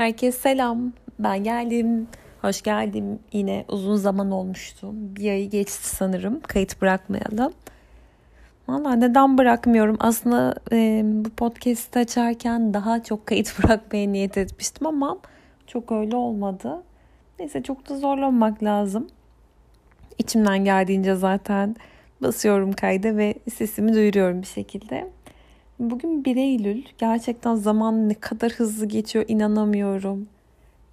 Herkese selam. Ben geldim. Hoş geldim. Yine uzun zaman olmuştu. Bir ayı geçti sanırım. Kayıt bırakmayalım. Valla neden bırakmıyorum? Aslında e, bu podcast'i açarken daha çok kayıt bırakmaya niyet etmiştim ama çok öyle olmadı. Neyse çok da zorlanmak lazım. İçimden geldiğince zaten basıyorum kayda ve sesimi duyuruyorum bir şekilde. Bugün 1 Eylül. Gerçekten zaman ne kadar hızlı geçiyor inanamıyorum.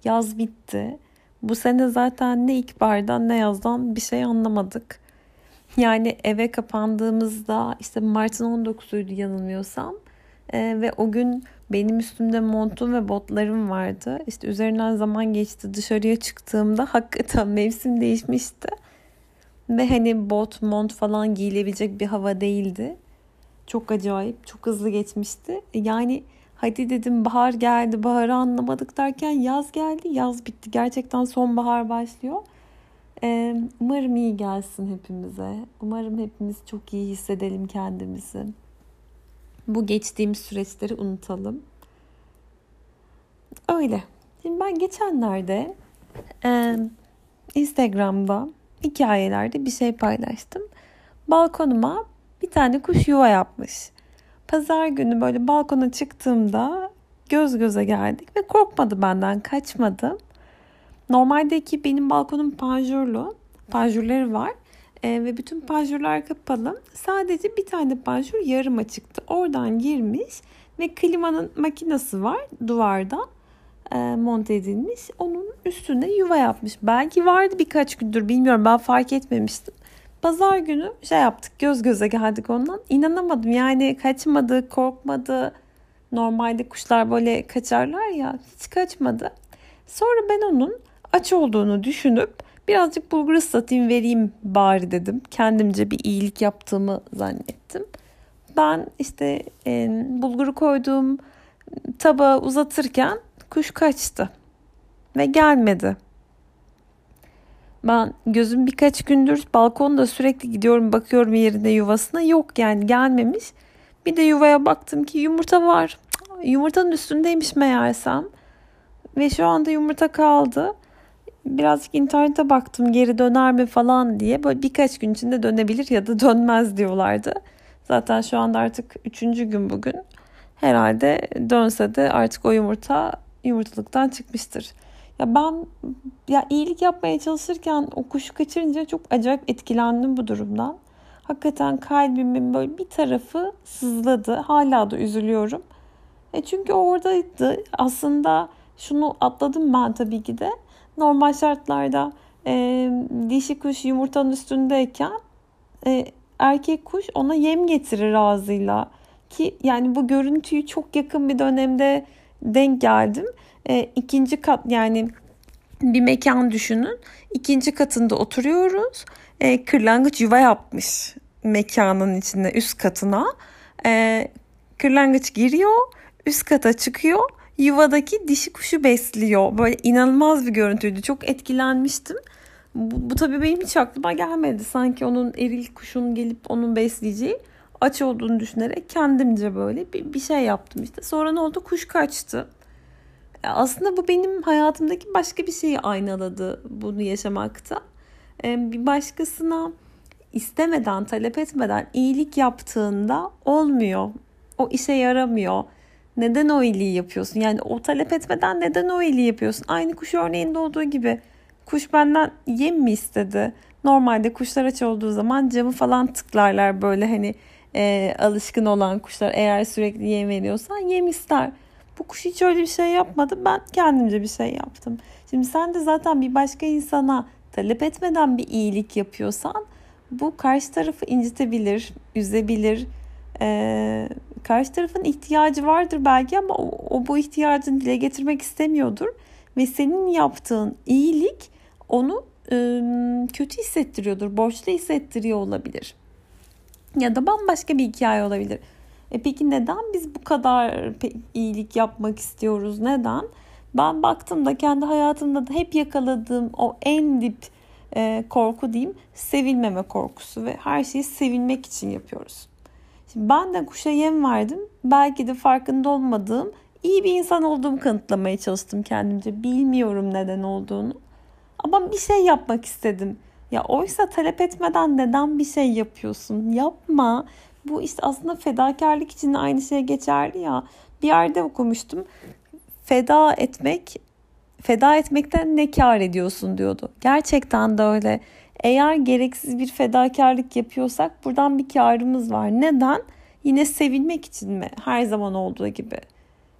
Yaz bitti. Bu sene zaten ne ilkbahardan ne yazdan bir şey anlamadık. Yani eve kapandığımızda işte Mart'ın 19'uydu yanılmıyorsam. Ee, ve o gün benim üstümde montum ve botlarım vardı. İşte üzerinden zaman geçti. Dışarıya çıktığımda hakikaten mevsim değişmişti. Ve hani bot, mont falan giyilebilecek bir hava değildi. Çok acayip, çok hızlı geçmişti. Yani hadi dedim bahar geldi, baharı anlamadık derken yaz geldi, yaz bitti. Gerçekten sonbahar başlıyor. Umarım iyi gelsin hepimize. Umarım hepimiz çok iyi hissedelim kendimizi. Bu geçtiğimiz süreçleri unutalım. Öyle. Şimdi ben geçenlerde e, Instagram'da hikayelerde bir şey paylaştım. Balkonuma bir tane kuş yuva yapmış. Pazar günü böyle balkona çıktığımda göz göze geldik ve korkmadı benden, kaçmadı. Normaldeki benim balkonum panjurlu. Panjurları var. E, ve bütün panjurlar kapalı. Sadece bir tane panjur yarım açıktı. Oradan girmiş ve klimanın makinesi var duvarda e, monte edilmiş. Onun üstünde yuva yapmış. Belki vardı birkaç gündür bilmiyorum ben fark etmemiştim. Pazar günü şey yaptık göz göze geldik ondan. İnanamadım yani kaçmadı, korkmadı. Normalde kuşlar böyle kaçarlar ya hiç kaçmadı. Sonra ben onun aç olduğunu düşünüp birazcık bulgur ıslatayım vereyim bari dedim. Kendimce bir iyilik yaptığımı zannettim. Ben işte e, bulguru koyduğum tabağı uzatırken kuş kaçtı ve gelmedi. Ben gözüm birkaç gündür balkonda sürekli gidiyorum bakıyorum yerine yuvasına yok yani gelmemiş. Bir de yuvaya baktım ki yumurta var. Yumurtanın üstündeymiş meğersem. Ve şu anda yumurta kaldı. Birazcık internete baktım geri döner mi falan diye. Böyle birkaç gün içinde dönebilir ya da dönmez diyorlardı. Zaten şu anda artık üçüncü gün bugün. Herhalde dönse de artık o yumurta yumurtalıktan çıkmıştır. Ya ben ya iyilik yapmaya çalışırken o kuşu kaçırınca çok acayip etkilendim bu durumdan. Hakikaten kalbimin böyle bir tarafı sızladı. Hala da üzülüyorum. E çünkü oradaydı. Aslında şunu atladım ben tabii ki de. Normal şartlarda e, dişi kuş yumurtanın üstündeyken e, erkek kuş ona yem getirir ağzıyla. Ki yani bu görüntüyü çok yakın bir dönemde denk geldim. E, ikinci kat yani bir mekan düşünün. İkinci katında oturuyoruz. E, kırlangıç yuva yapmış mekanın içinde üst katına. E, kırlangıç giriyor, üst kata çıkıyor. Yuvadaki dişi kuşu besliyor. Böyle inanılmaz bir görüntüydü. Çok etkilenmiştim. Bu, bu tabii benim hiç aklıma gelmedi. Sanki onun eril kuşun gelip onun besleyeceği aç olduğunu düşünerek kendimce böyle bir, bir şey yaptım işte. Sonra ne oldu? Kuş kaçtı. Aslında bu benim hayatımdaki başka bir şeyi aynaladı bunu yaşamakta. Bir başkasına istemeden, talep etmeden iyilik yaptığında olmuyor. O işe yaramıyor. Neden o iyiliği yapıyorsun? Yani o talep etmeden neden o iyiliği yapıyorsun? Aynı kuş örneğinde olduğu gibi. Kuş benden yem mi istedi? Normalde kuşlar aç olduğu zaman camı falan tıklarlar böyle hani e, alışkın olan kuşlar. Eğer sürekli yem veriyorsan yem ister. Bu kuş hiç öyle bir şey yapmadı. Ben kendimce bir şey yaptım. Şimdi sen de zaten bir başka insana talep etmeden bir iyilik yapıyorsan bu karşı tarafı incitebilir, üzebilir. Ee, karşı tarafın ihtiyacı vardır belki ama o, o bu ihtiyacını dile getirmek istemiyordur. Ve senin yaptığın iyilik onu e, kötü hissettiriyordur, borçlu hissettiriyor olabilir. Ya da bambaşka bir hikaye olabilir. E peki neden biz bu kadar iyilik yapmak istiyoruz? Neden? Ben baktım da kendi hayatımda da hep yakaladığım o en dip e, korku diyeyim sevilmeme korkusu ve her şeyi sevilmek için yapıyoruz. Şimdi ben de kuşa yem verdim. Belki de farkında olmadığım iyi bir insan olduğumu kanıtlamaya çalıştım kendimce. Bilmiyorum neden olduğunu. Ama bir şey yapmak istedim. Ya oysa talep etmeden neden bir şey yapıyorsun? Yapma. Bu işte aslında fedakarlık için aynı şey geçerli ya. Bir yerde okumuştum. Feda etmek, feda etmekten ne kar ediyorsun diyordu. Gerçekten de öyle. Eğer gereksiz bir fedakarlık yapıyorsak buradan bir karımız var. Neden? Yine sevilmek için mi? Her zaman olduğu gibi.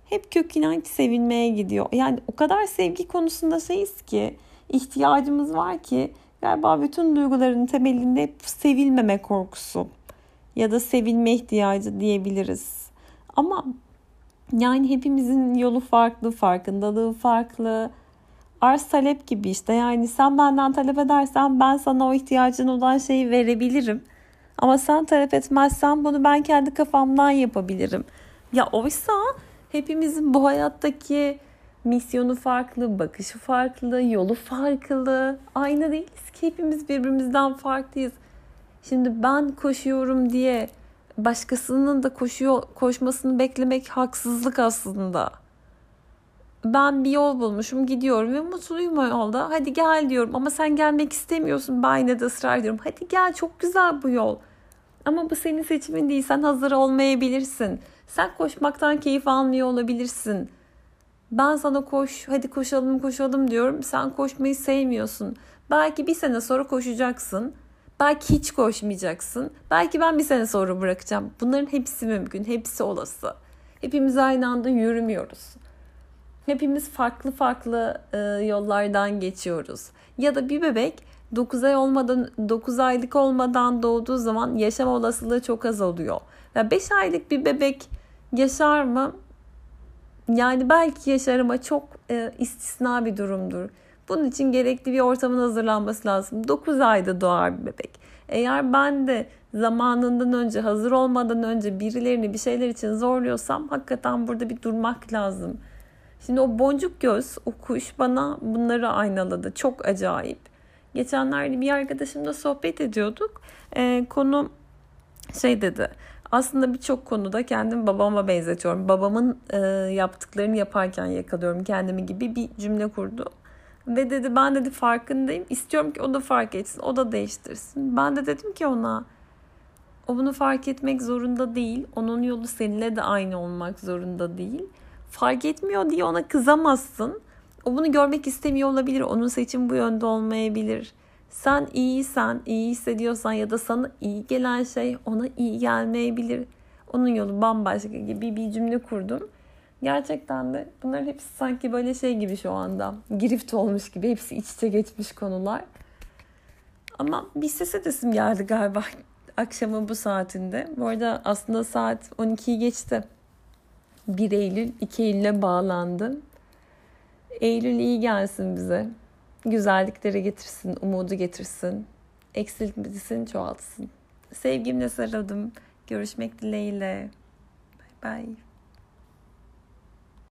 Hep kök inanç sevilmeye gidiyor. Yani o kadar sevgi konusunda şeyiz ki, ihtiyacımız var ki galiba bütün duyguların temelinde sevilmeme korkusu ya da sevilme ihtiyacı diyebiliriz. Ama yani hepimizin yolu farklı, farkındalığı farklı. Arz talep gibi işte yani sen benden talep edersen ben sana o ihtiyacın olan şeyi verebilirim. Ama sen talep etmezsen bunu ben kendi kafamdan yapabilirim. Ya oysa hepimizin bu hayattaki misyonu farklı, bakışı farklı, yolu farklı. Aynı değiliz ki hepimiz birbirimizden farklıyız. Şimdi ben koşuyorum diye başkasının da koşuyor koşmasını beklemek haksızlık aslında. Ben bir yol bulmuşum gidiyorum ve mutluyum o yolda. Hadi gel diyorum ama sen gelmek istemiyorsun. Ben yine de ısrar ediyorum. Hadi gel çok güzel bu yol. Ama bu senin seçimin değil. Sen hazır olmayabilirsin. Sen koşmaktan keyif almıyor olabilirsin. Ben sana koş, hadi koşalım koşalım diyorum. Sen koşmayı sevmiyorsun. Belki bir sene sonra koşacaksın. Belki hiç koşmayacaksın. Belki ben bir sene sonra bırakacağım. Bunların hepsi mümkün. Hepsi olası. Hepimiz aynı anda yürümüyoruz. Hepimiz farklı farklı e, yollardan geçiyoruz. Ya da bir bebek 9 ay olmadan 9 aylık olmadan doğduğu zaman yaşam olasılığı çok az oluyor. Ya 5 aylık bir bebek yaşar mı? Yani belki yaşar ama çok e, istisna bir durumdur. Bunun için gerekli bir ortamın hazırlanması lazım. 9 ayda doğar bir bebek. Eğer ben de zamanından önce, hazır olmadan önce birilerini bir şeyler için zorluyorsam hakikaten burada bir durmak lazım. Şimdi o boncuk göz, o kuş bana bunları aynaladı. Çok acayip. Geçenlerde bir arkadaşımla sohbet ediyorduk. Ee, konu şey dedi. Aslında birçok konuda kendimi babama benzetiyorum. Babamın e, yaptıklarını yaparken yakalıyorum kendimi gibi bir cümle kurdu. Ve dedi ben dedi farkındayım. İstiyorum ki o da fark etsin. O da değiştirsin. Ben de dedim ki ona o bunu fark etmek zorunda değil. Onun yolu seninle de aynı olmak zorunda değil. Fark etmiyor diye ona kızamazsın. O bunu görmek istemiyor olabilir. Onun seçim bu yönde olmayabilir. Sen iyiysen, iyi hissediyorsan ya da sana iyi gelen şey ona iyi gelmeyebilir. Onun yolu bambaşka gibi bir cümle kurdum. Gerçekten de bunların hepsi sanki böyle şey gibi şu anda. Girift olmuş gibi. Hepsi iç içe geçmiş konular. Ama bir ses edesim geldi galiba akşamın bu saatinde. Bu arada aslında saat 12'yi geçti. 1 Eylül 2 Eylül'e bağlandı. Eylül iyi gelsin bize. Güzellikleri getirsin, umudu getirsin. Eksiltmesin, çoğaltsın. Sevgimle sarıldım. Görüşmek dileğiyle. Bye bye.